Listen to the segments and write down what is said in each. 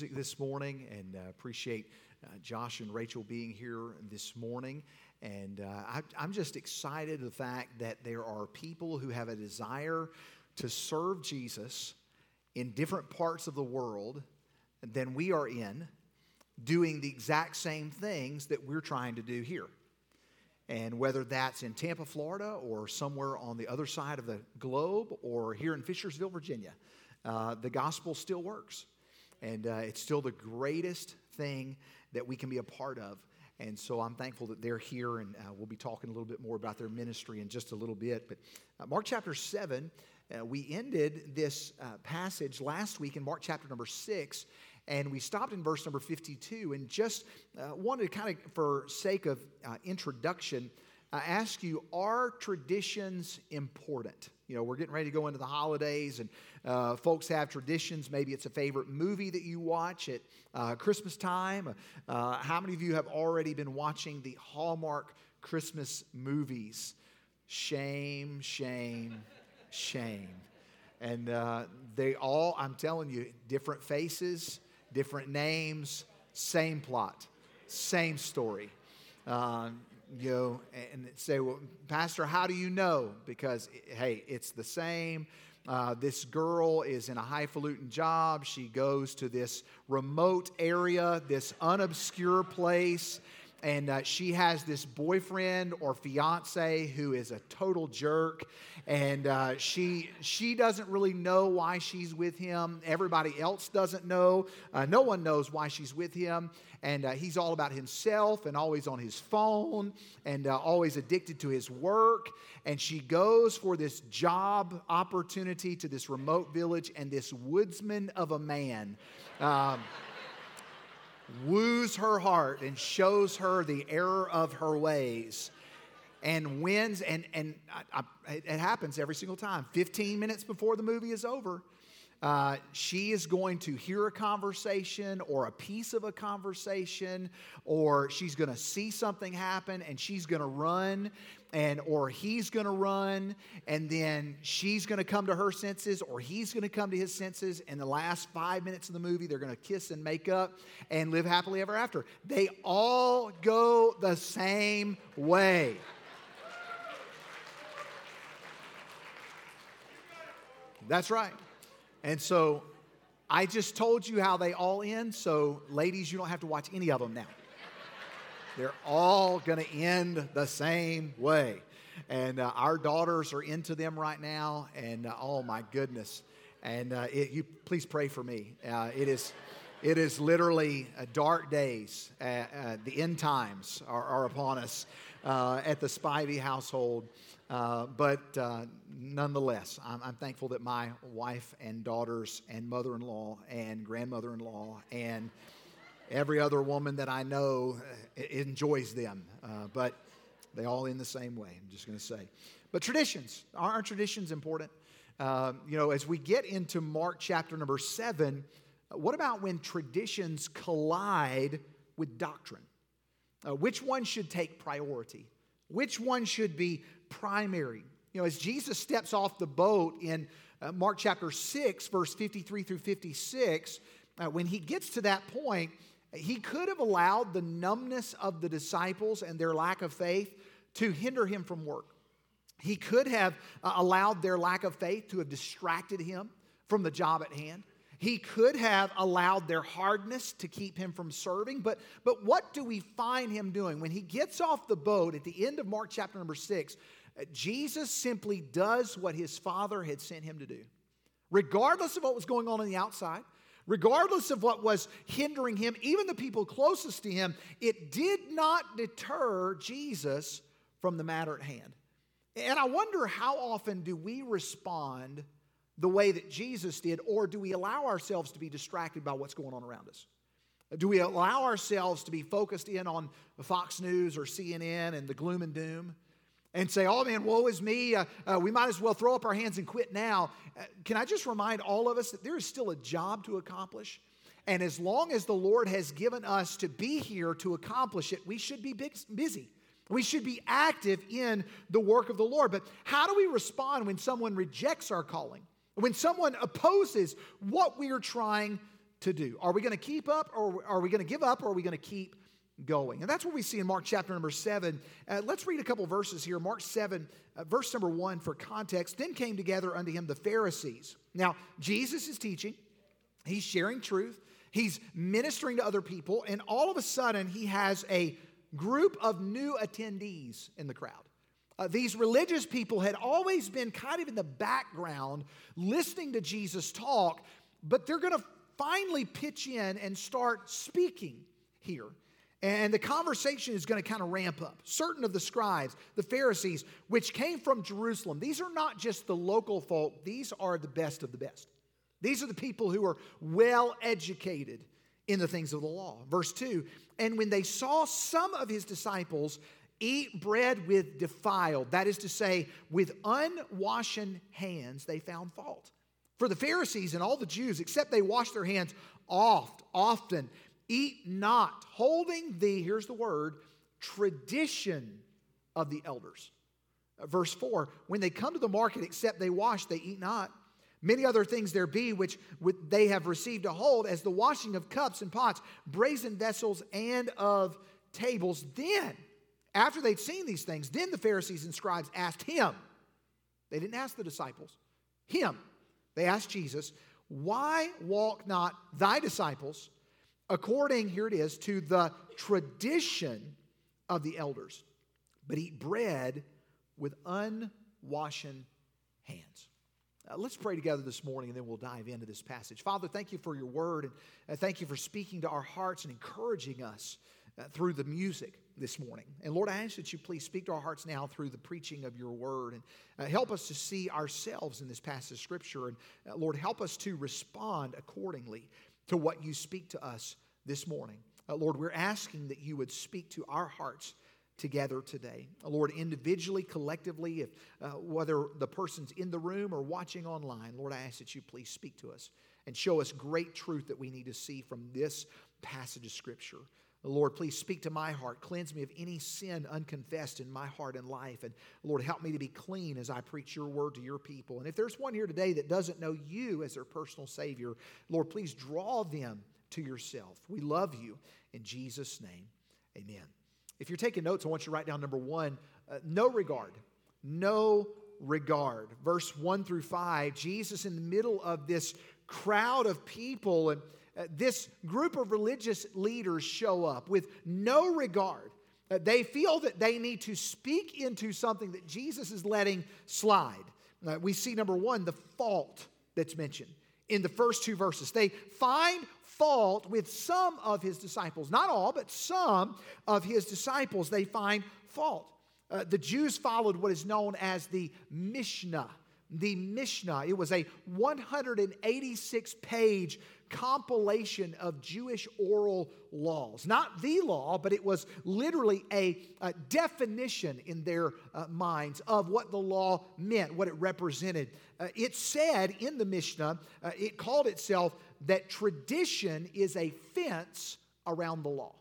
this morning and uh, appreciate uh, Josh and Rachel being here this morning. And uh, I, I'm just excited the fact that there are people who have a desire to serve Jesus in different parts of the world than we are in, doing the exact same things that we're trying to do here. And whether that's in Tampa, Florida, or somewhere on the other side of the globe, or here in Fishersville, Virginia, uh, the gospel still works. And uh, it's still the greatest thing that we can be a part of. And so I'm thankful that they're here, and uh, we'll be talking a little bit more about their ministry in just a little bit. But uh, Mark chapter 7, uh, we ended this uh, passage last week in Mark chapter number 6, and we stopped in verse number 52 and just uh, wanted to kind of, for sake of introduction, ask you are traditions important? You know, we're getting ready to go into the holidays, and uh, folks have traditions. Maybe it's a favorite movie that you watch at uh, Christmas time. Uh, how many of you have already been watching the Hallmark Christmas movies? Shame, shame, shame. And uh, they all, I'm telling you, different faces, different names, same plot, same story. Um, you know, and say, well, Pastor, how do you know? Because, hey, it's the same. Uh, this girl is in a highfalutin job. She goes to this remote area, this unobscure place, and uh, she has this boyfriend or fiance who is a total jerk and uh, she she doesn't really know why she's with him. Everybody else doesn't know. Uh, no one knows why she's with him and uh, he's all about himself and always on his phone and uh, always addicted to his work. And she goes for this job opportunity to this remote village and this woodsman of a man. Um, woos her heart and shows her the error of her ways and wins. And and I, I, it happens every single time. 15 minutes before the movie is over uh, she is going to hear a conversation or a piece of a conversation or she's going to see something happen and she's going to run and or he's going to run and then she's going to come to her senses or he's going to come to his senses. In the last five minutes of the movie they're going to kiss and make up and live happily ever after. They all go the same way. That's right and so i just told you how they all end so ladies you don't have to watch any of them now they're all going to end the same way. And uh, our daughters are into them right now. And uh, oh my goodness. And uh, it, you please pray for me. Uh, it is. It is literally uh, dark days. Uh, the end times are, are upon us at the Spivey household. But nonetheless, I'm, I'm thankful that my wife and daughters and mother in law and grandmother in law and every other woman that I know uh, enjoys them, uh, but they all end the same way. I'm just going to say. But traditions aren't traditions important? Uh, you know, as we get into Mark chapter number seven, what about when traditions collide with doctrine? Uh, which one should take priority? Which one should be primary? You know, as Jesus steps off the boat in uh, Mark chapter 6, verse 53 through 56, uh, when he gets to that point, he could have allowed the numbness of the disciples and their lack of faith to hinder him from work. He could have uh, allowed their lack of faith to have distracted him from the job at hand. He could have allowed their hardness to keep him from serving. But, but what do we find him doing? When he gets off the boat at the end of Mark chapter number six, Jesus simply does what his father had sent him to do. Regardless of what was going on on the outside, regardless of what was hindering him, even the people closest to him, it did not deter Jesus from the matter at hand. And I wonder how often do we respond the way that Jesus did, or do we allow ourselves to be distracted by what's going on around us? Do we allow ourselves to be focused in on Fox News or CNN and the gloom and doom? And say, oh man, woe is me. Uh, uh, we might as well throw up our hands and quit now. Uh, can I just remind all of us that there is still a job to accomplish? And as long as the Lord has given us to be here to accomplish it, we should be busy. We should be active in the work of the Lord. But how do we respond when someone rejects our calling? When someone opposes what we are trying to do? Are we going to keep up or are we going to give up or are we going to keep going? And that's what we see in Mark chapter number 7. Uh, let's read a couple verses here. Mark 7, uh, verse number 1 for context. Then came together unto him the Pharisees. Now, Jesus is teaching, he's sharing truth, he's ministering to other people, and all of a sudden he has a group of new attendees in the crowd. Uh, these religious people had always been kind of in the background listening to Jesus talk, but they're going to finally pitch in and start speaking here. And the conversation is going to kind of ramp up. Certain of the scribes, the Pharisees, which came from Jerusalem, these are not just the local folk, these are the best of the best. These are the people who are well educated in the things of the law. Verse 2 And when they saw some of his disciples eat bread with defiled, that is to say, with unwashen hands, they found fault. For the Pharisees and all the Jews, except they washed their hands oft, often, eat not, holding the, here's the word, tradition of the elders. Verse 4 When they come to the market, except they wash, they eat not. Many other things there be which they have received a hold, as the washing of cups and pots, brazen vessels, and of tables. Then, after they'd seen these things, then the Pharisees and scribes asked him. They didn't ask the disciples, him. They asked Jesus, Why walk not thy disciples according, here it is, to the tradition of the elders, but eat bread with unwashen hands? Uh, let's pray together this morning and then we'll dive into this passage. Father, thank you for your word and uh, thank you for speaking to our hearts and encouraging us uh, through the music this morning. And Lord, I ask that you please speak to our hearts now through the preaching of your word and uh, help us to see ourselves in this passage of scripture. And uh, Lord, help us to respond accordingly to what you speak to us this morning. Uh, Lord, we're asking that you would speak to our hearts together today. Uh, Lord, individually, collectively, if uh, whether the person's in the room or watching online, Lord, I ask that you please speak to us and show us great truth that we need to see from this passage of Scripture. Lord, please speak to my heart. Cleanse me of any sin unconfessed in my heart and life. And Lord, help me to be clean as I preach your word to your people. And if there's one here today that doesn't know you as their personal Savior, Lord, please draw them to yourself. We love you. In Jesus' name, amen. If you're taking notes, I want you to write down number one uh, no regard. No regard. Verse 1 through 5, Jesus in the middle of this crowd of people and uh, this group of religious leaders show up with no regard. Uh, they feel that they need to speak into something that Jesus is letting slide. Uh, we see, number one, the fault that's mentioned in the first two verses. They find fault with some of his disciples. Not all, but some of his disciples, they find fault. Uh, the Jews followed what is known as the Mishnah. The Mishnah, it was a 186 page compilation of Jewish oral laws. Not the law, but it was literally a, a definition in their uh, minds of what the law meant, what it represented. Uh, it said in the Mishnah, uh, it called itself that tradition is a fence around the law.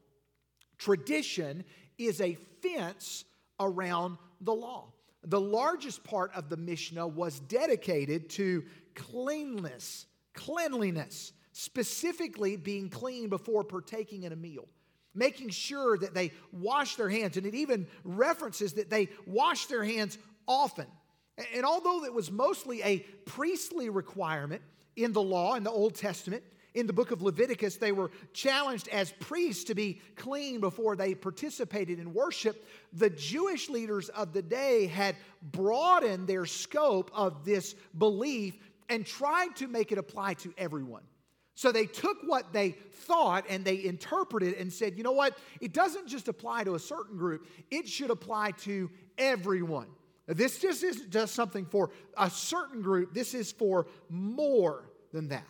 Tradition is a fence around the law. The largest part of the Mishnah was dedicated to cleanliness, cleanliness specifically being clean before partaking in a meal, making sure that they wash their hands. And it even references that they wash their hands often. And although it was mostly a priestly requirement in the law in the Old Testament, in the book of Leviticus, they were challenged as priests to be clean before they participated in worship. The Jewish leaders of the day had broadened their scope of this belief and tried to make it apply to everyone. So they took what they thought and they interpreted and said, you know what? It doesn't just apply to a certain group, it should apply to everyone. This just isn't just something for a certain group, this is for more than that.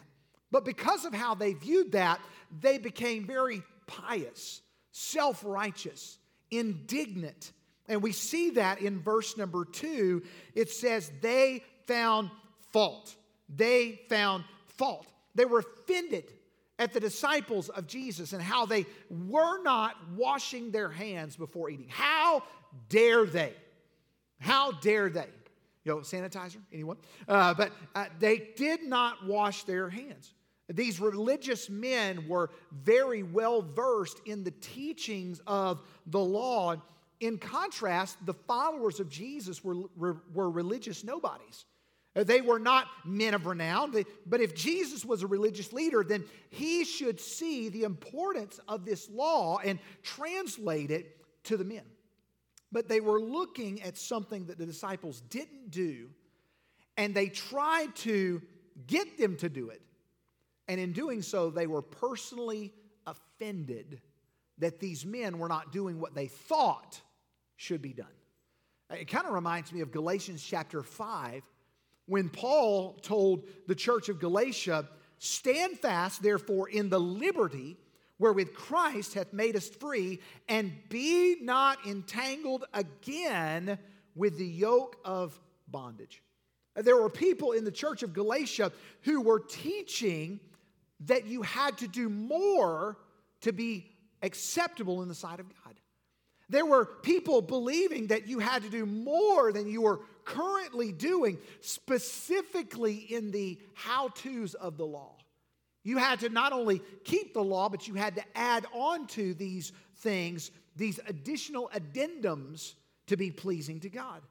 But because of how they viewed that, they became very pious, self righteous, indignant. And we see that in verse number two. It says, they found fault. They found fault. They were offended at the disciples of Jesus and how they were not washing their hands before eating. How dare they? How dare they? You know, sanitizer, anyone? Uh, but uh, they did not wash their hands. These religious men were very well versed in the teachings of the law. In contrast, the followers of Jesus were, were, were religious nobodies. They were not men of renown, but if Jesus was a religious leader, then he should see the importance of this law and translate it to the men. But they were looking at something that the disciples didn't do, and they tried to get them to do it. And in doing so, they were personally offended that these men were not doing what they thought should be done. It kind of reminds me of Galatians chapter 5 when Paul told the church of Galatia, Stand fast, therefore, in the liberty wherewith Christ hath made us free, and be not entangled again with the yoke of bondage. Uh, there were people in the church of Galatia who were teaching that you had to do more to be acceptable in the sight of God. There were people believing that you had to do more than you were currently doing, specifically in the how to's of the law. You had to not only keep the law, but you had to add on to these things, these additional addendums to be pleasing to God.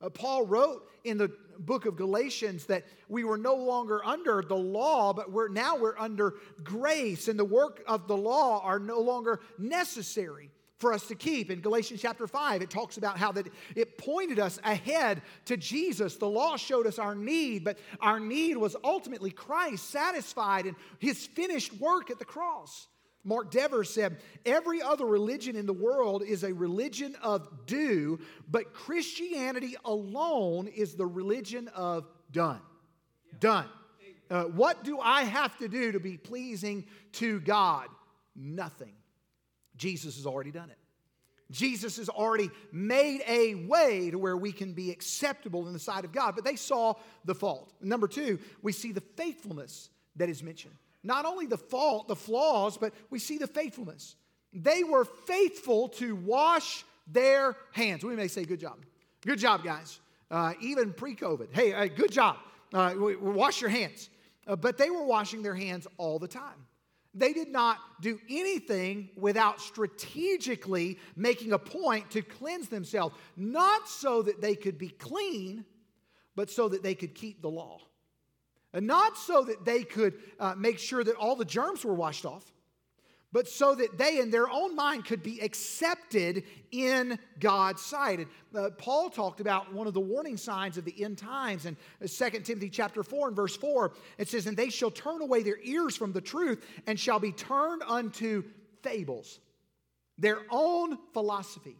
Uh, Paul wrote in the book of Galatians that we were no longer under the law, but we're now we're under grace, and the work of the law are no longer necessary for us to keep. In Galatians chapter 5, it talks about how that it pointed us ahead to Jesus. The law showed us our need, but our need was ultimately Christ satisfied in his finished work at the cross. Mark Dever said, Every other religion in the world is a religion of do, but Christianity alone is the religion of done. Done. Uh, what do I have to do to be pleasing to God? Nothing. Jesus has already done it. Jesus has already made a way to where we can be acceptable in the sight of God, but they saw the fault. Number two, we see the faithfulness that is mentioned. Not only the fault, the flaws, but we see the faithfulness. They were faithful to wash their hands. We may say, good job. Good job, guys. Uh, even pre COVID. Hey, uh, good job. Uh, wash your hands. Uh, but they were washing their hands all the time. They did not do anything without strategically making a point to cleanse themselves, not so that they could be clean, but so that they could keep the law. And not so that they could uh, make sure that all the germs were washed off, but so that they in their own mind could be accepted in God's sight. And uh, Paul talked about one of the warning signs of the end times in 2 Timothy chapter 4 and verse 4. It says, And they shall turn away their ears from the truth and shall be turned unto fables, their own philosophy.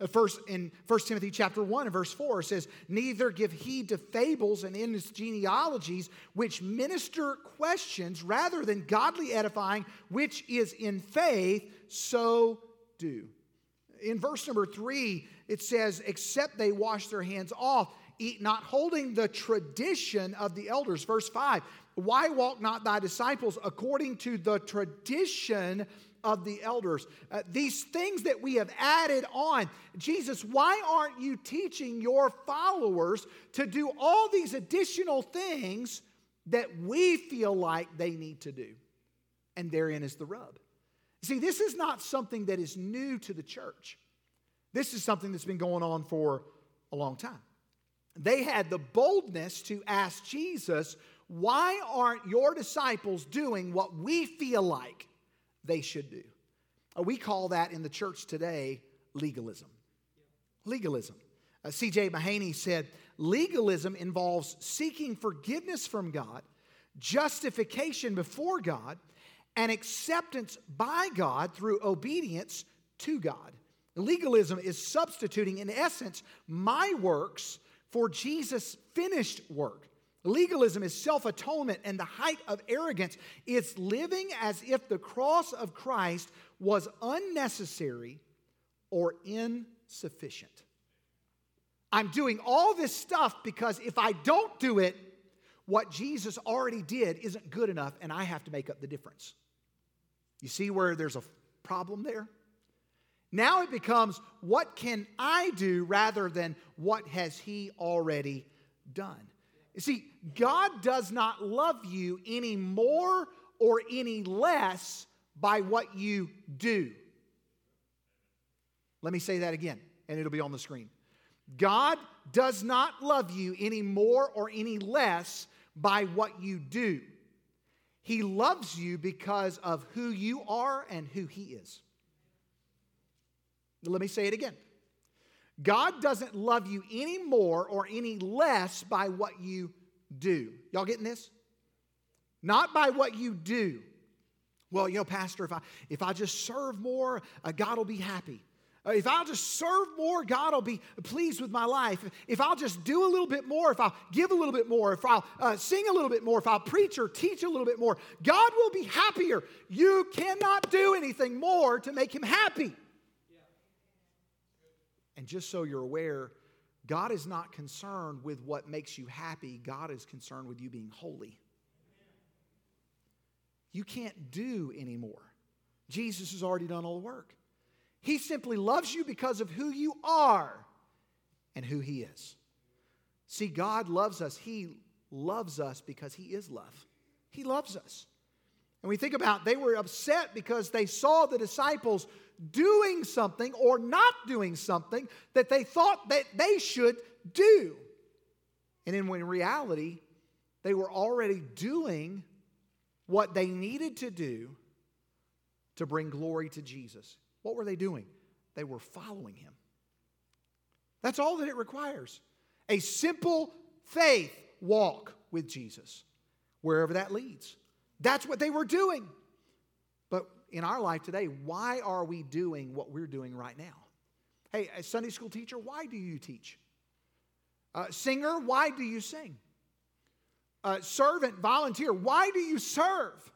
Uh, first in 1 Timothy chapter 1 and verse 4 says, Neither give heed to fables and endless genealogies, which minister questions rather than godly edifying, which is in faith, so do. In verse number 3, it says, Except they wash their hands off, eat not holding the tradition of the elders. Verse 5, Why walk not thy disciples according to the tradition of the elders. Uh, these things that we have added on. Jesus, why aren't you teaching your followers to do all these additional things that we feel like they need to do? And therein is the rub. See, this is not something that is new to the church. This is something that's been going on for a long time. They had the boldness to ask Jesus, Why aren't your disciples doing what we feel like they should do. Uh, we call that in the church today legalism. Legalism. Uh, C.J. Mahaney said legalism involves seeking forgiveness from God, justification before God, and acceptance by God through obedience to God. Legalism is substituting, in essence, my works for Jesus' finished work. Legalism is self atonement, and the height of arrogance is living as if the cross of Christ was unnecessary or insufficient. I'm doing all this stuff because if I don't do it, what Jesus already did isn't good enough, and I have to make up the difference. You see where there's a problem there? Now it becomes what can I do rather than what has he already done? You see, God does not love you any more or any less by what you do. Let me say that again, and it'll be on the screen. God does not love you any more or any less by what you do. He loves you because of who you are and who He is. Let me say it again. God doesn't love you any more or any less by what you do. Y'all getting this? Not by what you do. Well, you know, Pastor, if I if I just serve more, uh, God will be happy. Uh, if I'll just serve more, God will be pleased with my life. If I'll just do a little bit more, if I'll give a little bit more, if I'll uh, sing a little bit more, if I'll preach or teach a little bit more, God will be happier. You cannot do anything more to make Him happy. And just so you're aware, God is not concerned with what makes you happy, God is concerned with you being holy. You can't do anymore. Jesus has already done all the work. He simply loves you because of who you are and who He is. See, God loves us. He loves us because He is love. He loves us. And we think about they were upset because they saw the disciples doing something or not doing something that they thought that they should do. And then in reality, they were already doing what they needed to do to bring glory to Jesus. What were they doing? They were following him. That's all that it requires a simple faith walk with Jesus, wherever that leads. That's what they were doing. In our life today, why are we doing what we're doing right now? Hey, a Sunday school teacher, why do you teach? Uh, singer, why do you sing? Uh, servant, volunteer, why do you serve?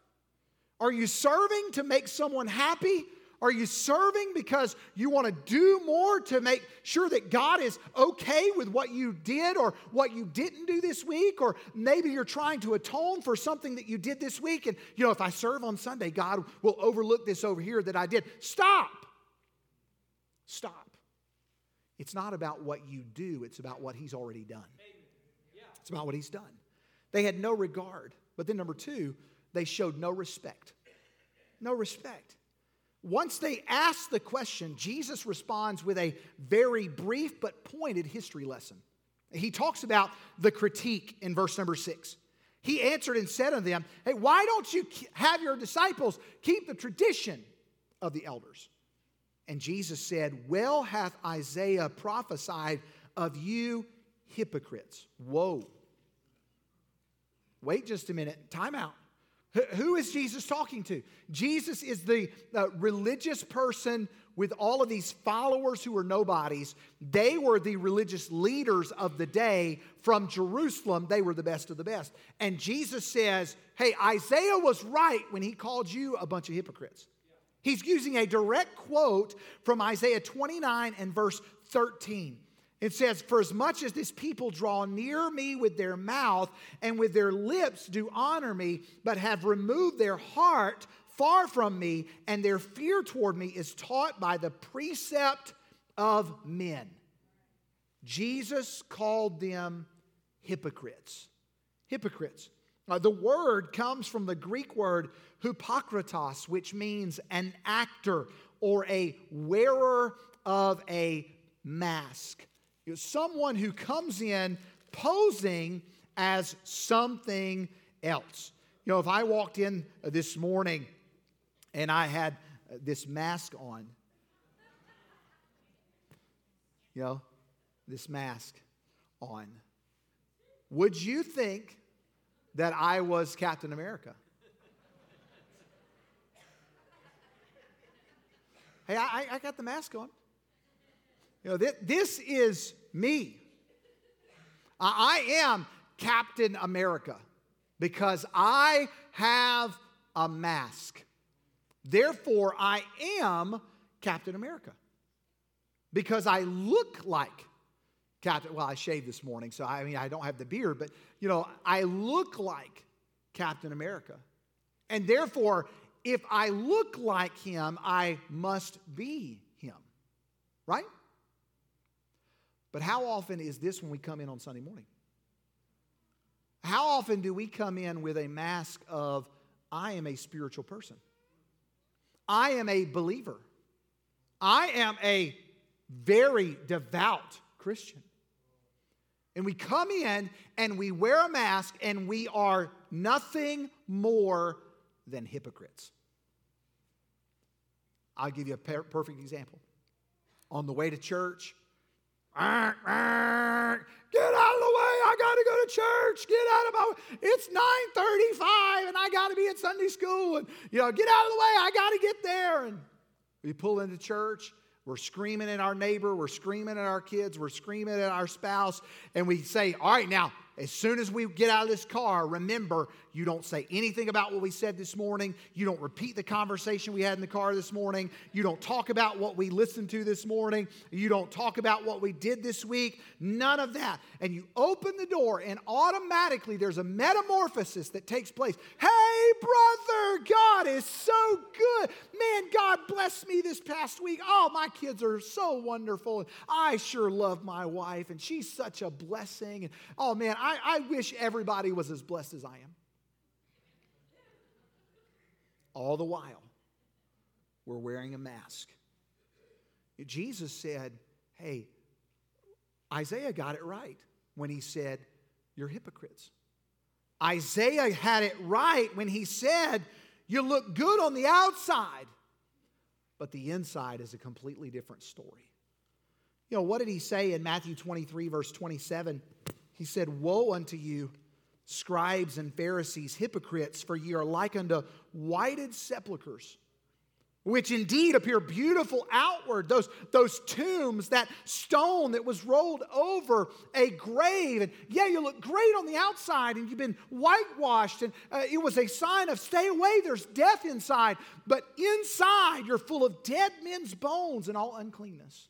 Are you serving to make someone happy are you serving because you want to do more to make sure that God is okay with what you did or what you didn't do this week? Or maybe you're trying to atone for something that you did this week. And, you know, if I serve on Sunday, God will overlook this over here that I did. Stop. Stop. It's not about what you do, it's about what He's already done. It's about what He's done. They had no regard. But then, number two, they showed no respect. No respect. Once they ask the question, Jesus responds with a very brief but pointed history lesson. He talks about the critique in verse number six. He answered and said unto them, Hey, why don't you have your disciples keep the tradition of the elders? And Jesus said, Well hath Isaiah prophesied of you hypocrites. Whoa. Wait just a minute. Time out. Who is Jesus talking to? Jesus is the uh, religious person with all of these followers who are nobodies. They were the religious leaders of the day from Jerusalem. They were the best of the best. And Jesus says, Hey, Isaiah was right when he called you a bunch of hypocrites. He's using a direct quote from Isaiah 29 and verse 13. It says, For as much as this people draw near me with their mouth and with their lips do honor me, but have removed their heart far from me, and their fear toward me is taught by the precept of men. Jesus called them hypocrites. Hypocrites. Uh, the word comes from the Greek word hypokritos, which means an actor or a wearer of a mask someone who comes in posing as something else. You know, if I walked in this morning and I had this mask on, you know, this mask on, would you think that I was Captain America? Hey, I, I got the mask on. You know, this, this is me. I am Captain America because I have a mask. Therefore, I am Captain America because I look like Captain. Well, I shaved this morning, so I mean, I don't have the beard, but you know, I look like Captain America. And therefore, if I look like him, I must be him. Right? But how often is this when we come in on Sunday morning? How often do we come in with a mask of I am a spiritual person. I am a believer. I am a very devout Christian. And we come in and we wear a mask and we are nothing more than hypocrites. I'll give you a per- perfect example. On the way to church, get out of the way, I gotta go to church. Get out of my way. it's 9:35 and I gotta be at Sunday school. And you know, get out of the way, I gotta get there. And we pull into church we're screaming at our neighbor, we're screaming at our kids, we're screaming at our spouse, and we say, All right, now, as soon as we get out of this car, remember you don't say anything about what we said this morning. You don't repeat the conversation we had in the car this morning. You don't talk about what we listened to this morning. You don't talk about what we did this week. None of that. And you open the door, and automatically there's a metamorphosis that takes place. Hey, brother, God is so good. Man, God blessed me this past week. Oh, my kids are so wonderful. I sure love my wife, and she's such a blessing. And oh, man, I, I wish everybody was as blessed as I am. All the while, we're wearing a mask. Jesus said, Hey, Isaiah got it right when he said, You're hypocrites. Isaiah had it right when he said, You look good on the outside, but the inside is a completely different story. You know, what did he say in Matthew 23, verse 27? He said, Woe unto you! scribes and Pharisees, hypocrites, for ye are like unto whited sepulchres, which indeed appear beautiful outward. Those, those tombs, that stone that was rolled over a grave. And yeah, you look great on the outside and you've been whitewashed, and uh, it was a sign of stay away, there's death inside. But inside, you're full of dead men's bones and all uncleanness.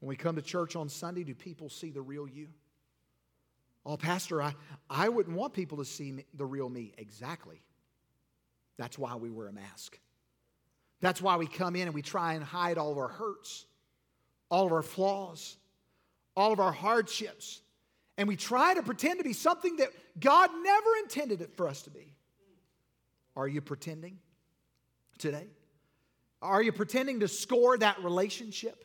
When we come to church on Sunday, do people see the real you? Oh, Pastor, I, I wouldn't want people to see me, the real me. Exactly. That's why we wear a mask. That's why we come in and we try and hide all of our hurts, all of our flaws, all of our hardships. And we try to pretend to be something that God never intended it for us to be. Are you pretending today? Are you pretending to score that relationship?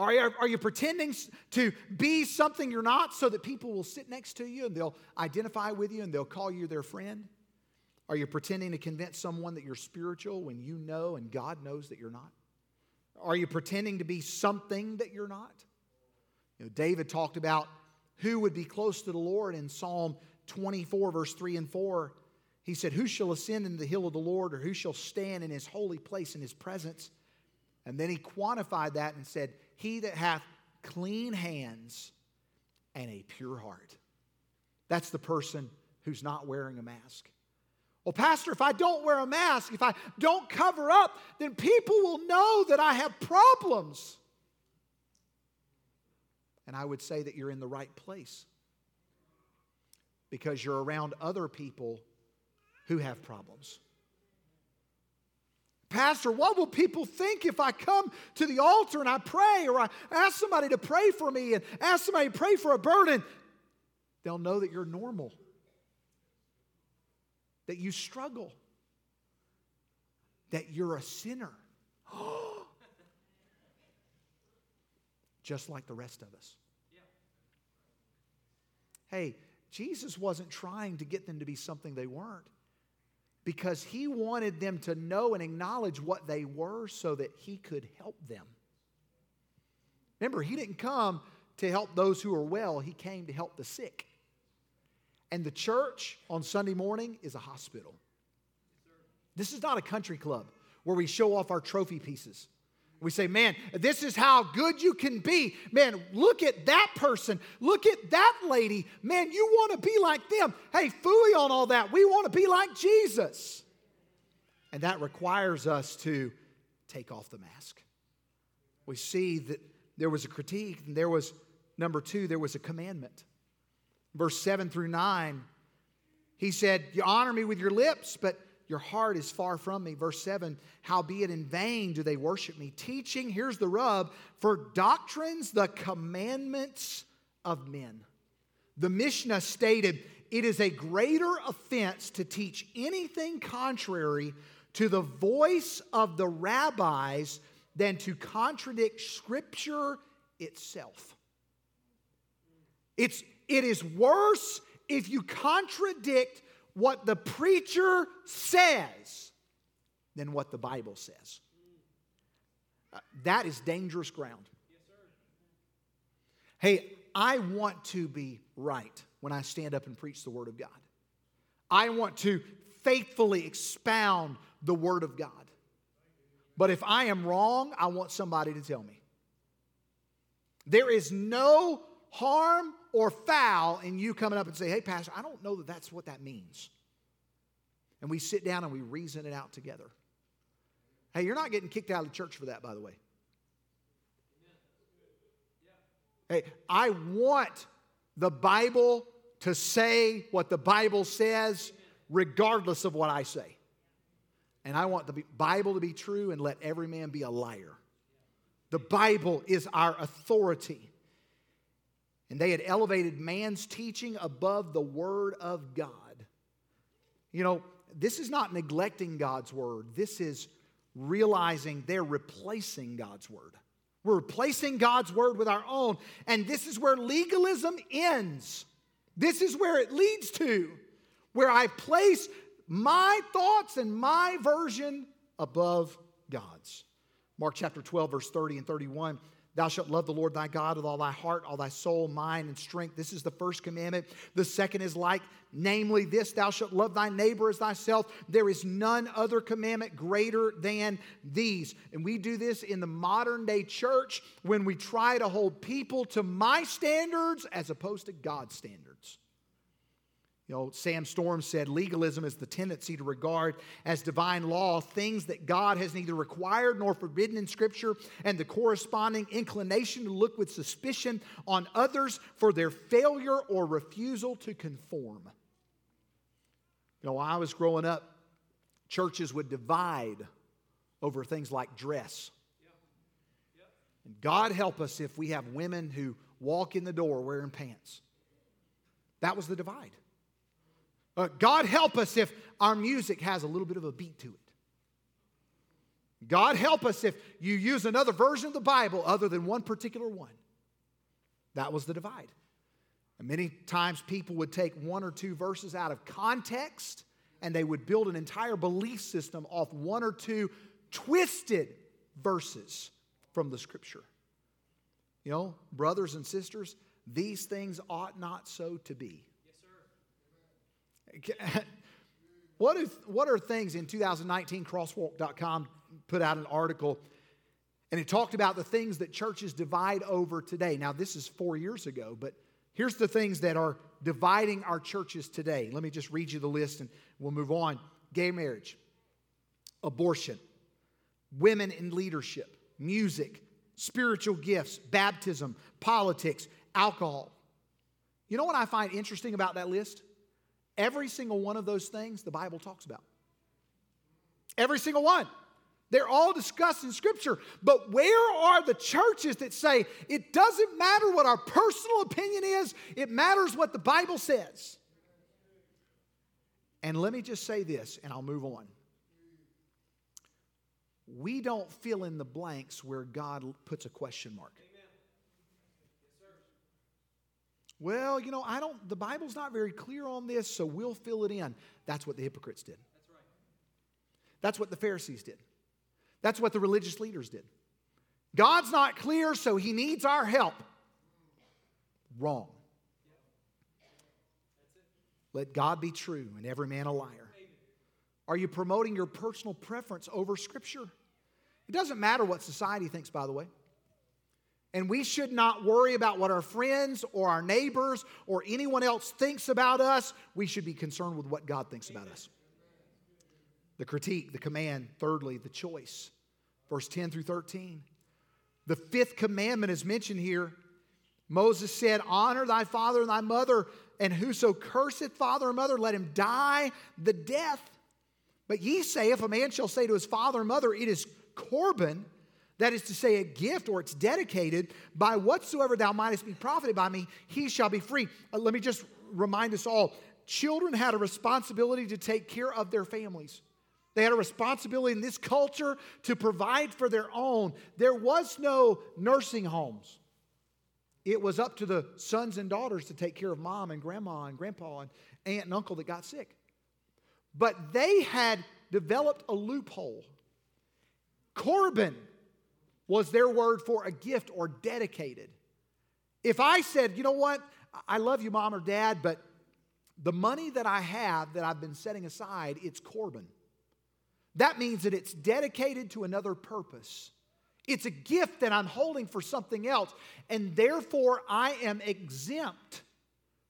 Are you, are you pretending to be something you're not so that people will sit next to you and they'll identify with you and they'll call you their friend? Are you pretending to convince someone that you're spiritual when you know and God knows that you're not? Are you pretending to be something that you're not? You know, David talked about who would be close to the Lord in Psalm 24, verse 3 and 4. He said, Who shall ascend into the hill of the Lord, or who shall stand in his holy place in his presence? And then he quantified that and said, he that hath clean hands and a pure heart. That's the person who's not wearing a mask. Well, Pastor, if I don't wear a mask, if I don't cover up, then people will know that I have problems. And I would say that you're in the right place because you're around other people who have problems. Pastor, what will people think if I come to the altar and I pray or I ask somebody to pray for me and ask somebody to pray for a burden? They'll know that you're normal, that you struggle, that you're a sinner. Just like the rest of us. Hey, Jesus wasn't trying to get them to be something they weren't because he wanted them to know and acknowledge what they were so that he could help them. Remember, he didn't come to help those who are well, he came to help the sick. And the church on Sunday morning is a hospital. This is not a country club where we show off our trophy pieces. We say, man, this is how good you can be. Man, look at that person. Look at that lady. Man, you want to be like them. Hey, fooey on all that. We want to be like Jesus. And that requires us to take off the mask. We see that there was a critique, and there was, number two, there was a commandment. Verse 7 through 9, he said, You honor me with your lips, but your heart is far from me. Verse 7 Howbeit in vain do they worship me, teaching, here's the rub, for doctrines, the commandments of men. The Mishnah stated, it is a greater offense to teach anything contrary to the voice of the rabbis than to contradict Scripture itself. It's, it is worse if you contradict what the preacher says than what the Bible says. Uh, that is dangerous ground. Hey, I want to be right when I stand up and preach the Word of God. I want to faithfully expound the Word of God. But if I am wrong, I want somebody to tell me. There is no harm or foul and you coming up and say, hey, Pastor, I don't know that that's what that means. And we sit down and we reason it out together. Hey, you're not getting kicked out of the church for that, by the way. Hey, I want the Bible to say what the Bible says, regardless of what I say. And I want the Bible to be true and let every man be a liar. The Bible is our authority. And they had elevated man's teaching above the Word of God. You know, this is not neglecting God's Word, this is realizing they're replacing God's Word. We're replacing God's Word with our own. And this is where legalism ends. This is where it leads to, where I place my thoughts and my version above God's. Mark chapter 12, verse 30 and 31. Thou shalt love the Lord thy God with all thy heart, all thy soul, mind, and strength. This is the first commandment. The second is like, namely, this thou shalt love thy neighbor as thyself. There is none other commandment greater than these. And we do this in the modern day church when we try to hold people to my standards as opposed to God's standards. You know, Sam Storm said legalism is the tendency to regard as divine law things that God has neither required nor forbidden in Scripture, and the corresponding inclination to look with suspicion on others for their failure or refusal to conform. You know, while I was growing up, churches would divide over things like dress. And God help us if we have women who walk in the door wearing pants. That was the divide. Uh, God help us if our music has a little bit of a beat to it. God help us if you use another version of the Bible other than one particular one. That was the divide. And many times people would take one or two verses out of context and they would build an entire belief system off one or two twisted verses from the scripture. You know, brothers and sisters, these things ought not so to be. what, is, what are things in 2019 crosswalk.com put out an article and it talked about the things that churches divide over today. Now, this is four years ago, but here's the things that are dividing our churches today. Let me just read you the list and we'll move on gay marriage, abortion, women in leadership, music, spiritual gifts, baptism, politics, alcohol. You know what I find interesting about that list? Every single one of those things the Bible talks about. Every single one. They're all discussed in Scripture. But where are the churches that say it doesn't matter what our personal opinion is, it matters what the Bible says? And let me just say this, and I'll move on. We don't fill in the blanks where God puts a question mark. Well, you know, I don't, the Bible's not very clear on this, so we'll fill it in. That's what the hypocrites did. That's right. That's what the Pharisees did. That's what the religious leaders did. God's not clear, so he needs our help. Wrong. Let God be true and every man a liar. Are you promoting your personal preference over Scripture? It doesn't matter what society thinks, by the way. And we should not worry about what our friends or our neighbors or anyone else thinks about us. We should be concerned with what God thinks about us. The critique, the command, thirdly, the choice. Verse 10 through 13. The fifth commandment is mentioned here. Moses said, Honor thy father and thy mother, and whoso curseth father or mother, let him die the death. But ye say, If a man shall say to his father or mother, It is Corban, that is to say, a gift or it's dedicated, by whatsoever thou mightest be profited by me, he shall be free. Uh, let me just remind us all children had a responsibility to take care of their families. They had a responsibility in this culture to provide for their own. There was no nursing homes. It was up to the sons and daughters to take care of mom and grandma and grandpa and aunt and uncle that got sick. But they had developed a loophole. Corban was their word for a gift or dedicated. If I said, you know what, I love you, mom or dad, but the money that I have that I've been setting aside, it's Corban. That means that it's dedicated to another purpose. It's a gift that I'm holding for something else, and therefore I am exempt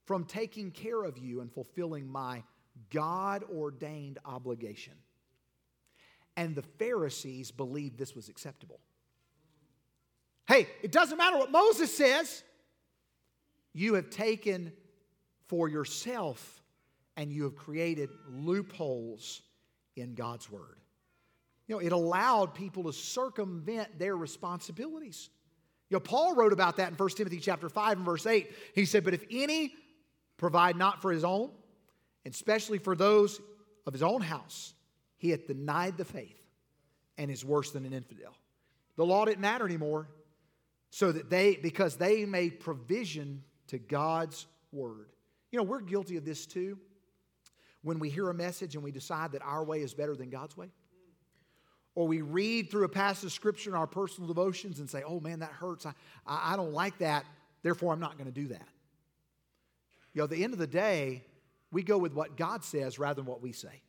from taking care of you and fulfilling my God ordained obligation. And the Pharisees believed this was acceptable. Hey, it doesn't matter what Moses says, you have taken for yourself and you have created loopholes in God's word. You know, it allowed people to circumvent their responsibilities. You know, Paul wrote about that in 1 Timothy chapter 5 and verse 8. He said, But if any provide not for his own, especially for those of his own house, he hath denied the faith and is worse than an infidel. The law didn't matter anymore, so that they, because they made provision to God's word. You know, we're guilty of this too. When we hear a message and we decide that our way is better than God's way, or we read through a passage of scripture in our personal devotions and say, oh man, that hurts. I, I, don't like that. Therefore, I'm not going to do that. You know, at the end of the day, we go with what God says rather than what we say.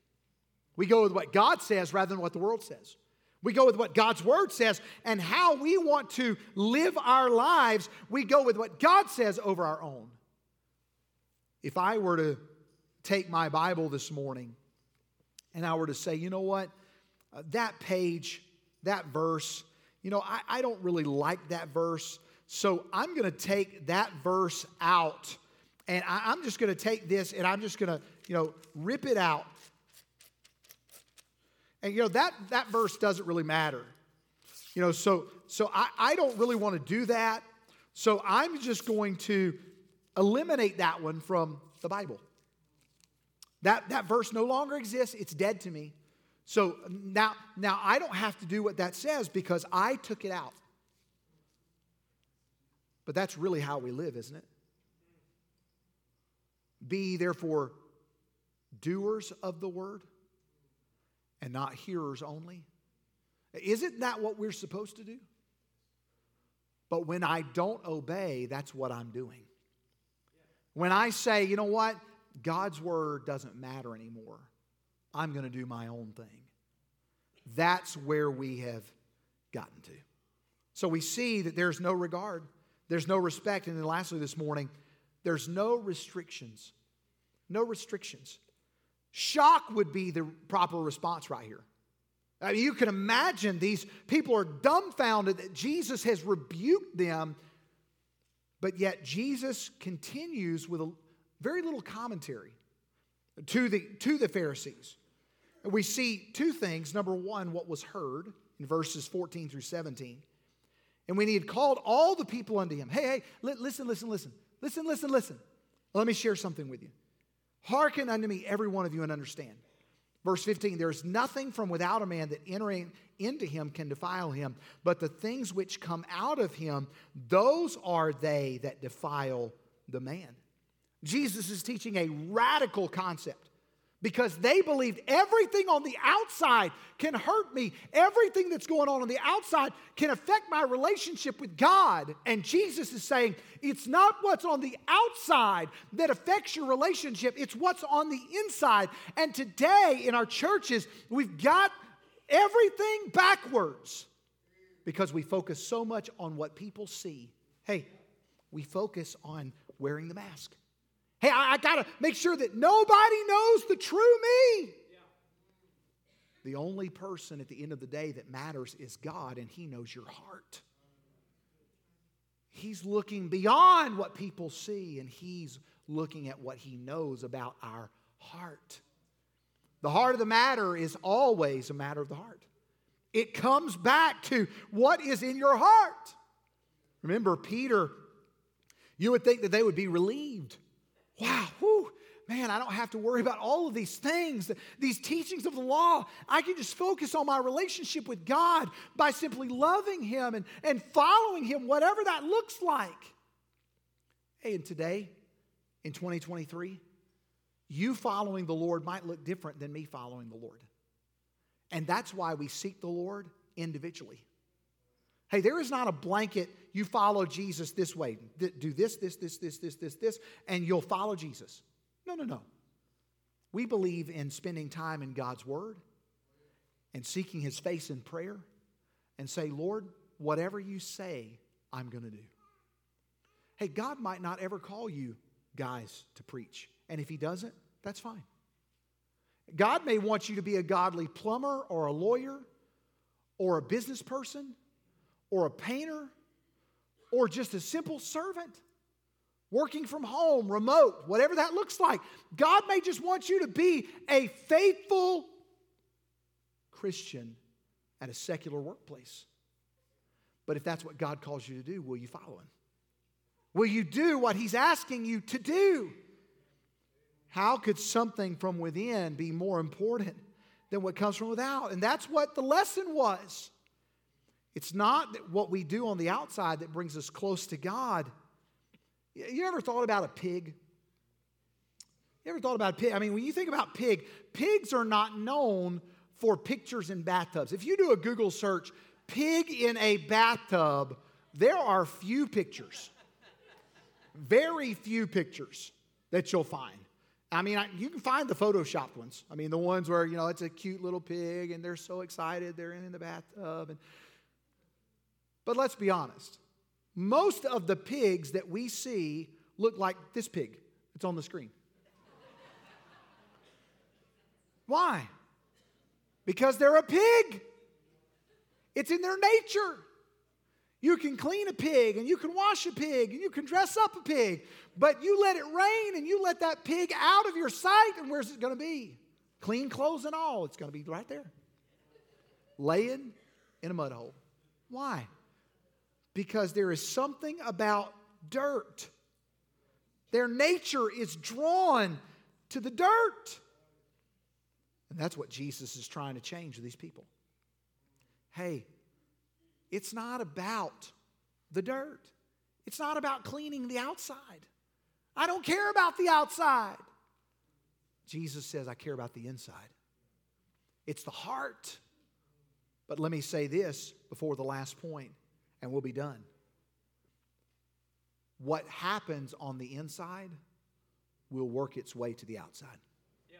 We go with what God says rather than what the world says. We go with what God's word says and how we want to live our lives. We go with what God says over our own. If I were to take my Bible this morning and I were to say, you know what, uh, that page, that verse, you know, I, I don't really like that verse. So I'm going to take that verse out and I, I'm just going to take this and I'm just going to, you know, rip it out. And, you know, that, that verse doesn't really matter. You know, so, so I, I don't really want to do that. So I'm just going to eliminate that one from the Bible. That, that verse no longer exists, it's dead to me. So now, now I don't have to do what that says because I took it out. But that's really how we live, isn't it? Be therefore doers of the word and not hearers only. Isn't that what we're supposed to do? But when I don't obey, that's what I'm doing. When I say, you know what, God's word doesn't matter anymore, I'm going to do my own thing. That's where we have gotten to. So we see that there's no regard, there's no respect. And then lastly, this morning, there's no restrictions. No restrictions. Shock would be the proper response right here. I mean, you can imagine these people are dumbfounded that Jesus has rebuked them, but yet Jesus continues with a very little commentary to the, to the Pharisees. And We see two things. Number one, what was heard in verses 14 through 17. And when he had called all the people unto him, hey, hey, listen, listen, listen, listen, listen, listen. Let me share something with you. Hearken unto me, every one of you, and understand. Verse 15 There is nothing from without a man that entering into him can defile him, but the things which come out of him, those are they that defile the man. Jesus is teaching a radical concept because they believed everything on the outside can hurt me. Everything that's going on on the outside can affect my relationship with God. And Jesus is saying it's not what's on the outside that affects your relationship, it's what's on the inside. And today in our churches, we've got everything backwards because we focus so much on what people see. Hey, we focus on wearing the mask. Hey, I, I got to make sure that nobody knows the true me. The only person at the end of the day that matters is God, and He knows your heart. He's looking beyond what people see, and He's looking at what He knows about our heart. The heart of the matter is always a matter of the heart. It comes back to what is in your heart. Remember, Peter, you would think that they would be relieved Wow, whew, man, I don't have to worry about all of these things, these teachings of the law. I can just focus on my relationship with God by simply loving Him and, and following Him, whatever that looks like. Hey, and today, in 2023, you following the Lord might look different than me following the Lord. And that's why we seek the Lord individually. Hey, there is not a blanket, you follow Jesus this way. Do this, this, this, this, this, this, this, and you'll follow Jesus. No, no, no. We believe in spending time in God's Word and seeking His face in prayer and say, Lord, whatever you say, I'm going to do. Hey, God might not ever call you guys to preach. And if He doesn't, that's fine. God may want you to be a godly plumber or a lawyer or a business person or a painter or just a simple servant working from home, remote, whatever that looks like. God may just want you to be a faithful Christian at a secular workplace. But if that's what God calls you to do, will you follow Him? Will you do what He's asking you to do? How could something from within be more important than what comes from without? And that's what the lesson was. It's not what we do on the outside that brings us close to God. You ever thought about a pig? You ever thought about a pig? I mean, when you think about pig, pigs are not known for pictures in bathtubs. If you do a Google search, pig in a bathtub, there are few pictures. Very few pictures that you'll find. I mean, I, you can find the photoshopped ones. I mean, the ones where, you know, it's a cute little pig and they're so excited they're in the bathtub. And, but let's be honest. Most of the pigs that we see look like this pig that's on the screen. Why? Because they're a pig. It's in their nature. You can clean a pig and you can wash a pig and you can dress up a pig, but you let it rain and you let that pig out of your sight, and where's it going to be? Clean clothes and all, it's going to be right there, laying in a mud hole. Why? Because there is something about dirt. Their nature is drawn to the dirt. And that's what Jesus is trying to change these people. Hey, it's not about the dirt, it's not about cleaning the outside. I don't care about the outside. Jesus says, I care about the inside. It's the heart. But let me say this before the last point and we'll be done. What happens on the inside will work its way to the outside. Yeah.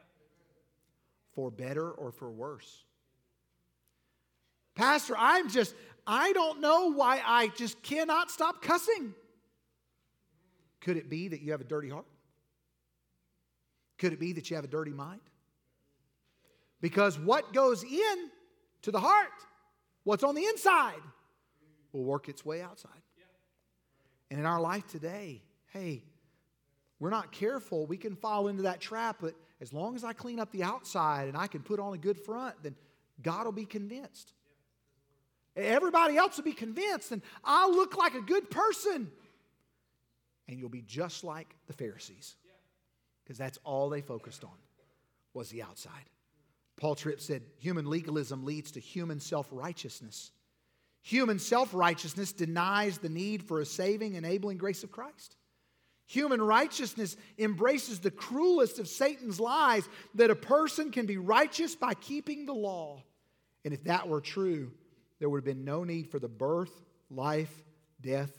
For better or for worse. Pastor, I'm just, I don't know why I just cannot stop cussing. Could it be that you have a dirty heart? Could it be that you have a dirty mind? Because what goes in to the heart, what's on the inside, will work its way outside. And in our life today, hey, we're not careful, we can fall into that trap, but as long as I clean up the outside and I can put on a good front, then God will be convinced. Everybody else will be convinced, and I'll look like a good person. And you'll be just like the Pharisees. Because that's all they focused on was the outside. Paul Tripp said, human legalism leads to human self righteousness. Human self righteousness denies the need for a saving, enabling grace of Christ. Human righteousness embraces the cruelest of Satan's lies that a person can be righteous by keeping the law. And if that were true, there would have been no need for the birth, life, death,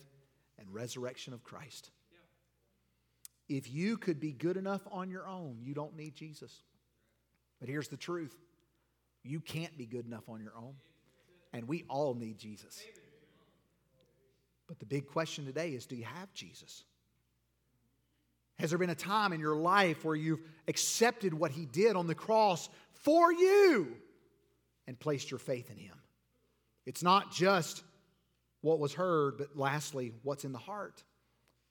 and resurrection of Christ. If you could be good enough on your own, you don't need Jesus. But here's the truth you can't be good enough on your own. And we all need Jesus. But the big question today is do you have Jesus? Has there been a time in your life where you've accepted what he did on the cross for you and placed your faith in him? It's not just what was heard, but lastly, what's in the heart.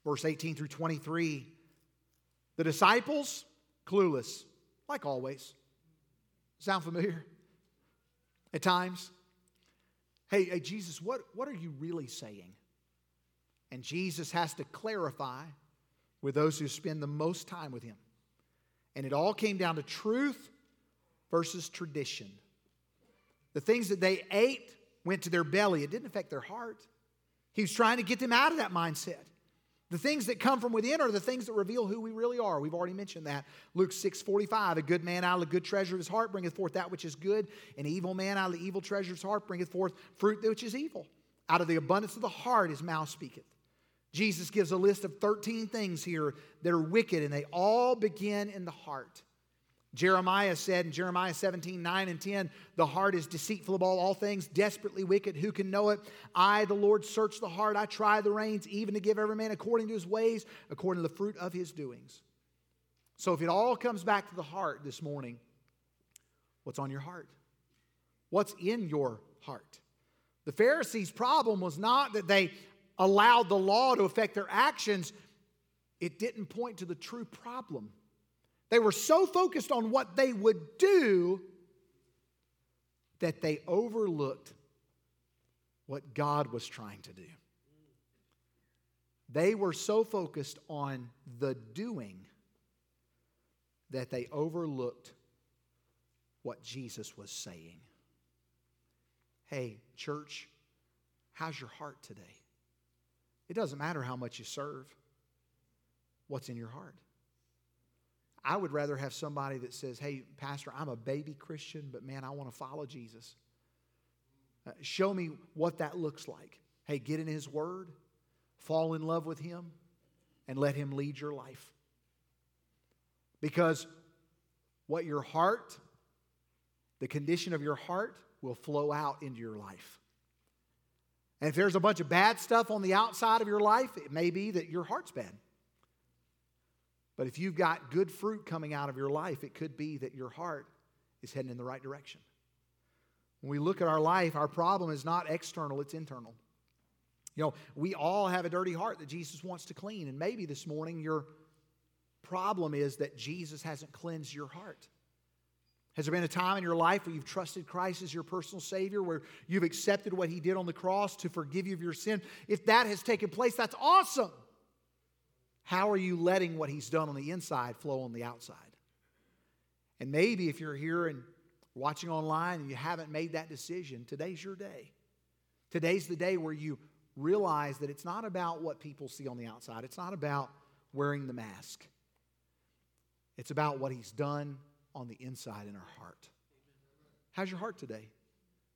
Verse 18 through 23. The disciples, clueless, like always. Sound familiar? At times. Hey, hey, Jesus, what, what are you really saying? And Jesus has to clarify with those who spend the most time with him. And it all came down to truth versus tradition. The things that they ate went to their belly, it didn't affect their heart. He was trying to get them out of that mindset. The things that come from within are the things that reveal who we really are. We've already mentioned that. Luke 6 45, a good man out of the good treasure of his heart bringeth forth that which is good, an evil man out of the evil treasure of his heart bringeth forth fruit which is evil. Out of the abundance of the heart his mouth speaketh. Jesus gives a list of 13 things here that are wicked, and they all begin in the heart. Jeremiah said in Jeremiah 17, 9 and 10, the heart is deceitful above all things, desperately wicked. Who can know it? I, the Lord, search the heart. I try the reins, even to give every man according to his ways, according to the fruit of his doings. So if it all comes back to the heart this morning, what's on your heart? What's in your heart? The Pharisees' problem was not that they allowed the law to affect their actions, it didn't point to the true problem. They were so focused on what they would do that they overlooked what God was trying to do. They were so focused on the doing that they overlooked what Jesus was saying. Hey, church, how's your heart today? It doesn't matter how much you serve, what's in your heart. I would rather have somebody that says, Hey, Pastor, I'm a baby Christian, but man, I want to follow Jesus. Uh, show me what that looks like. Hey, get in His Word, fall in love with Him, and let Him lead your life. Because what your heart, the condition of your heart, will flow out into your life. And if there's a bunch of bad stuff on the outside of your life, it may be that your heart's bad. But if you've got good fruit coming out of your life, it could be that your heart is heading in the right direction. When we look at our life, our problem is not external, it's internal. You know, we all have a dirty heart that Jesus wants to clean. And maybe this morning your problem is that Jesus hasn't cleansed your heart. Has there been a time in your life where you've trusted Christ as your personal Savior, where you've accepted what He did on the cross to forgive you of your sin? If that has taken place, that's awesome. How are you letting what He's done on the inside flow on the outside? And maybe if you're here and watching online and you haven't made that decision, today's your day. Today's the day where you realize that it's not about what people see on the outside, it's not about wearing the mask. It's about what He's done on the inside in our heart. How's your heart today?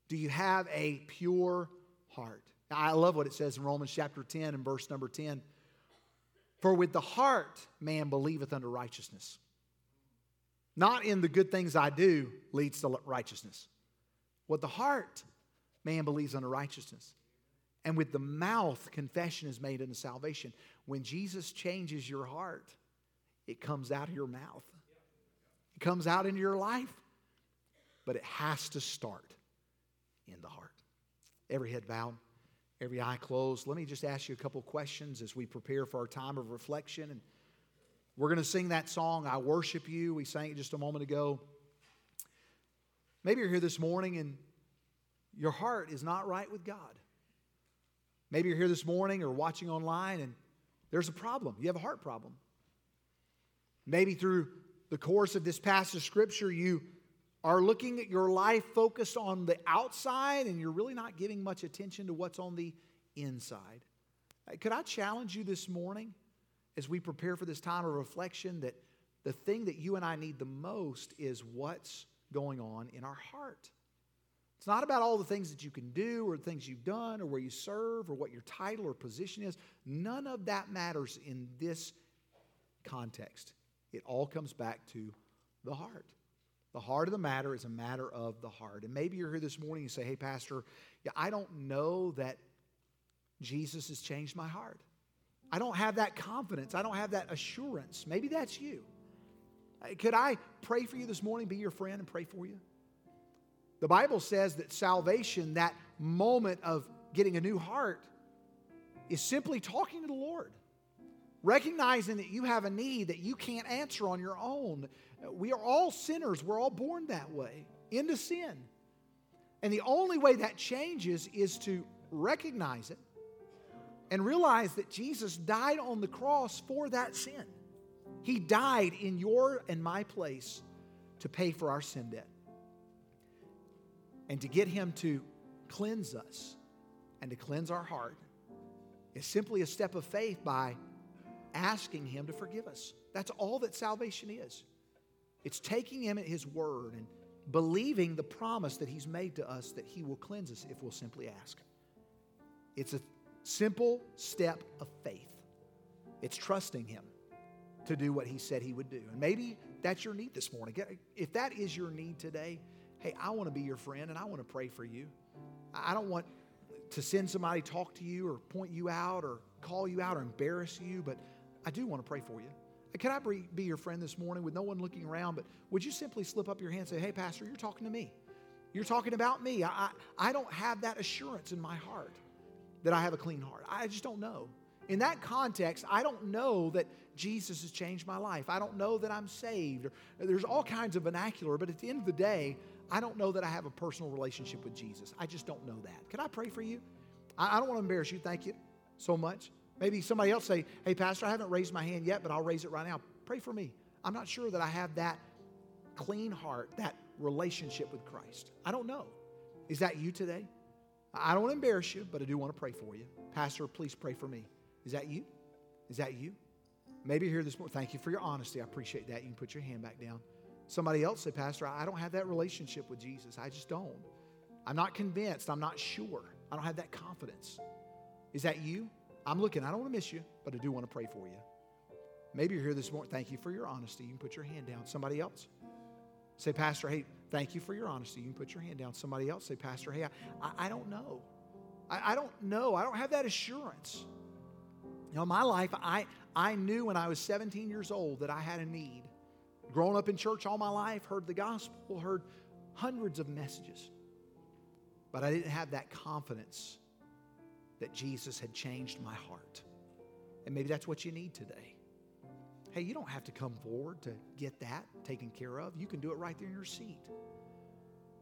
Do you have a pure heart? I love what it says in Romans chapter 10 and verse number 10. For with the heart man believeth unto righteousness. Not in the good things I do leads to righteousness. With the heart man believes unto righteousness. And with the mouth confession is made unto salvation. When Jesus changes your heart, it comes out of your mouth. It comes out into your life. But it has to start in the heart. Every head bowed every eye closed. Let me just ask you a couple questions as we prepare for our time of reflection. And we're going to sing that song, I Worship You. We sang it just a moment ago. Maybe you're here this morning and your heart is not right with God. Maybe you're here this morning or watching online and there's a problem. You have a heart problem. Maybe through the course of this passage of Scripture, you are looking at your life focused on the outside and you're really not giving much attention to what's on the inside. Could I challenge you this morning as we prepare for this time of reflection that the thing that you and I need the most is what's going on in our heart? It's not about all the things that you can do or the things you've done or where you serve or what your title or position is. None of that matters in this context. It all comes back to the heart. The heart of the matter is a matter of the heart. And maybe you're here this morning and say, hey, Pastor, yeah, I don't know that Jesus has changed my heart. I don't have that confidence. I don't have that assurance. Maybe that's you. Could I pray for you this morning, be your friend, and pray for you? The Bible says that salvation, that moment of getting a new heart, is simply talking to the Lord, recognizing that you have a need that you can't answer on your own, we are all sinners. We're all born that way, into sin. And the only way that changes is to recognize it and realize that Jesus died on the cross for that sin. He died in your and my place to pay for our sin debt. And to get Him to cleanse us and to cleanse our heart is simply a step of faith by asking Him to forgive us. That's all that salvation is. It's taking Him at His word and believing the promise that He's made to us that He will cleanse us if we'll simply ask. It's a simple step of faith, it's trusting Him to do what He said He would do. And maybe that's your need this morning. If that is your need today, hey, I want to be your friend and I want to pray for you. I don't want to send somebody talk to you or point you out or call you out or embarrass you, but I do want to pray for you. Can I be your friend this morning with no one looking around? But would you simply slip up your hand and say, Hey, Pastor, you're talking to me. You're talking about me. I, I don't have that assurance in my heart that I have a clean heart. I just don't know. In that context, I don't know that Jesus has changed my life. I don't know that I'm saved. There's all kinds of vernacular, but at the end of the day, I don't know that I have a personal relationship with Jesus. I just don't know that. Can I pray for you? I, I don't want to embarrass you. Thank you so much. Maybe somebody else say, Hey, Pastor, I haven't raised my hand yet, but I'll raise it right now. Pray for me. I'm not sure that I have that clean heart, that relationship with Christ. I don't know. Is that you today? I don't want to embarrass you, but I do want to pray for you. Pastor, please pray for me. Is that you? Is that you? Maybe here this morning. Thank you for your honesty. I appreciate that. You can put your hand back down. Somebody else say, Pastor, I don't have that relationship with Jesus. I just don't. I'm not convinced. I'm not sure. I don't have that confidence. Is that you? I'm looking. I don't want to miss you, but I do want to pray for you. Maybe you're here this morning. Thank you for your honesty. You can put your hand down. Somebody else. Say, Pastor, hey, thank you for your honesty. You can put your hand down. Somebody else say, Pastor, hey, I, I don't know. I, I don't know. I don't have that assurance. You know, my life, I, I knew when I was 17 years old that I had a need. Grown up in church all my life, heard the gospel, heard hundreds of messages. But I didn't have that confidence that Jesus had changed my heart. And maybe that's what you need today. Hey, you don't have to come forward to get that taken care of. You can do it right there in your seat.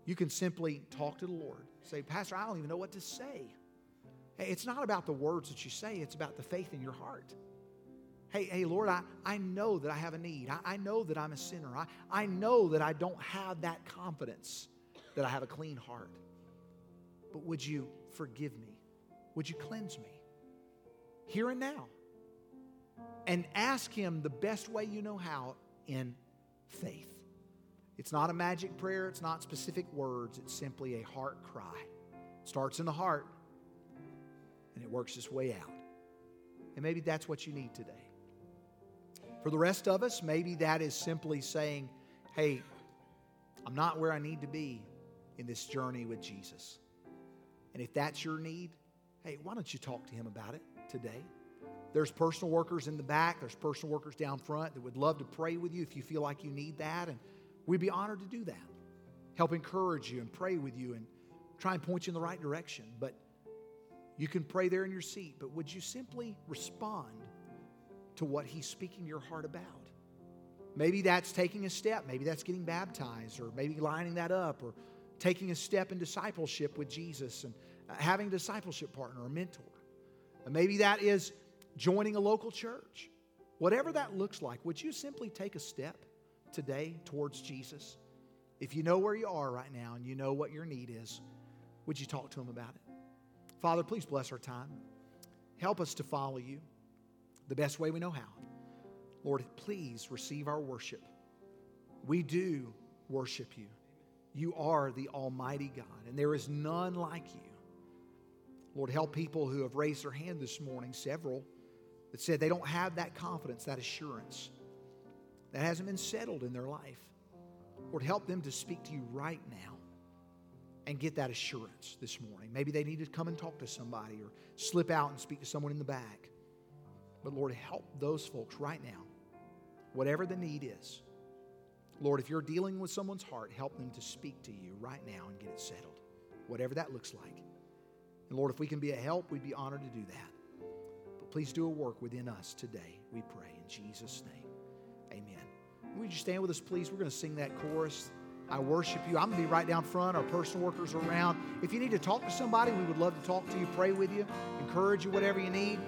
You can simply talk to the Lord. Say, Pastor, I don't even know what to say. Hey, it's not about the words that you say, it's about the faith in your heart. Hey, hey, Lord, I, I know that I have a need. I, I know that I'm a sinner. I, I know that I don't have that confidence that I have a clean heart. But would you forgive me? Would you cleanse me? Here and now. And ask Him the best way you know how in faith. It's not a magic prayer, it's not specific words, it's simply a heart cry. It starts in the heart and it works its way out. And maybe that's what you need today. For the rest of us, maybe that is simply saying, hey, I'm not where I need to be in this journey with Jesus. And if that's your need, hey, why don't you talk to him about it today? There's personal workers in the back, there's personal workers down front that would love to pray with you if you feel like you need that. And we'd be honored to do that. Help encourage you and pray with you and try and point you in the right direction. But you can pray there in your seat, but would you simply respond to what He's speaking your heart about? Maybe that's taking a step. Maybe that's getting baptized, or maybe lining that up, or taking a step in discipleship with Jesus and having a discipleship partner or mentor. Maybe that is joining a local church. Whatever that looks like, would you simply take a step today towards Jesus? If you know where you are right now and you know what your need is, would you talk to Him about it? Father, please bless our time. Help us to follow you the best way we know how. Lord, please receive our worship. We do worship you. You are the Almighty God, and there is none like you. Lord, help people who have raised their hand this morning, several, that said they don't have that confidence, that assurance, that hasn't been settled in their life. Lord, help them to speak to you right now and get that assurance this morning. Maybe they need to come and talk to somebody or slip out and speak to someone in the back. But Lord, help those folks right now, whatever the need is. Lord, if you're dealing with someone's heart, help them to speak to you right now and get it settled, whatever that looks like. And Lord, if we can be a help, we'd be honored to do that. But please do a work within us today, we pray. In Jesus' name, amen. Would you stand with us, please? We're going to sing that chorus. I worship you. I'm going to be right down front. Our personal workers are around. If you need to talk to somebody, we would love to talk to you, pray with you, encourage you, whatever you need.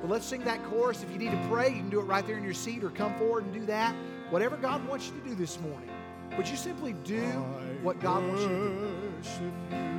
But let's sing that chorus. If you need to pray, you can do it right there in your seat or come forward and do that. Whatever God wants you to do this morning. Would you simply do what God wants you to do?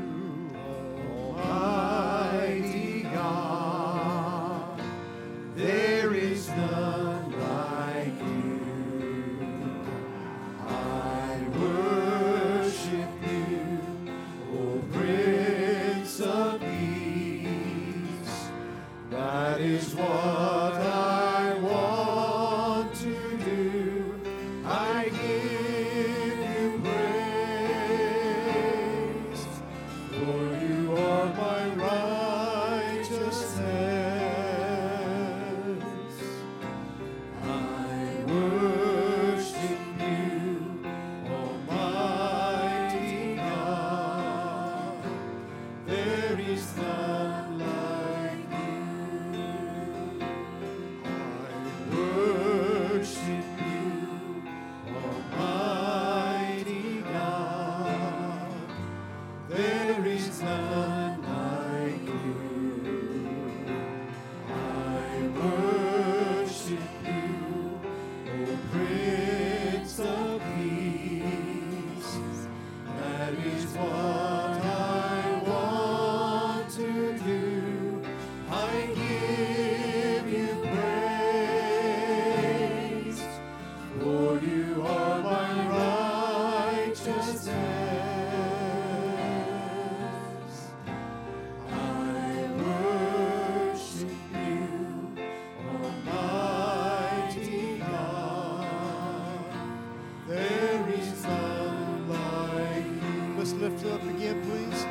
please?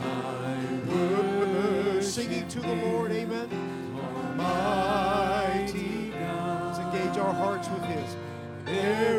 My word Singing to the Lord, amen. Almighty God. Let's engage our hearts with His. There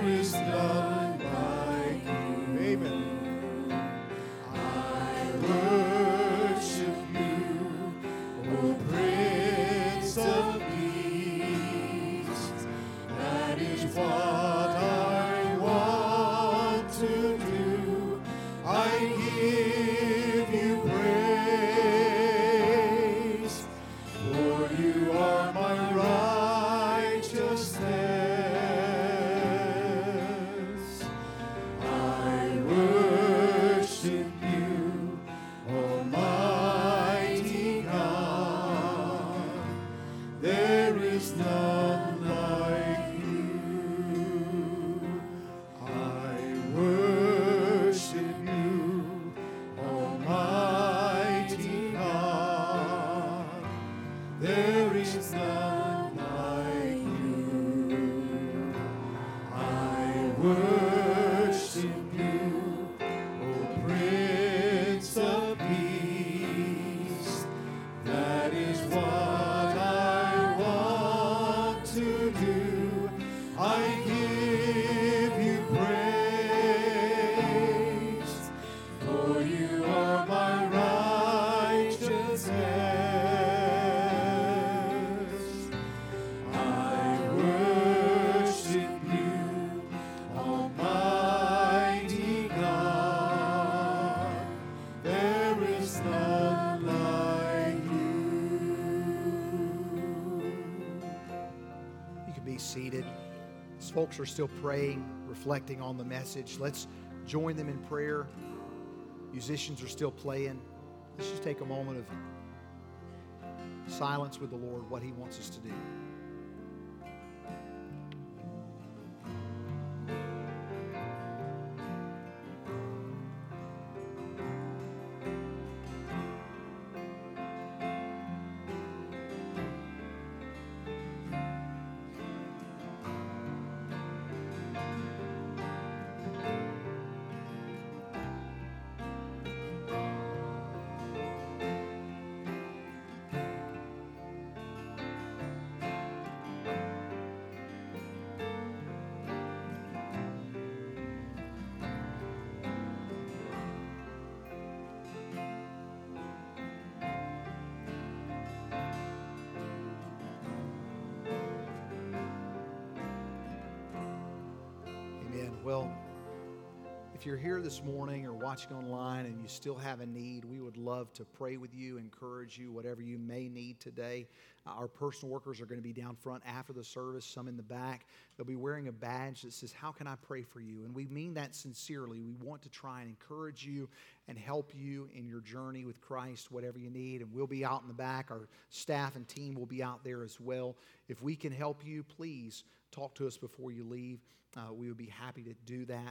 seated. As folks are still praying, reflecting on the message, let's join them in prayer. Musicians are still playing. Let's just take a moment of silence with the Lord, what He wants us to do. This morning or watching online and you still have a need, we would love to pray with you, encourage you, whatever you may need today. Uh, our personal workers are going to be down front after the service, some in the back. They'll be wearing a badge that says, How can I pray for you? And we mean that sincerely. We want to try and encourage you and help you in your journey with Christ, whatever you need. And we'll be out in the back. Our staff and team will be out there as well. If we can help you, please talk to us before you leave. Uh, we would be happy to do that.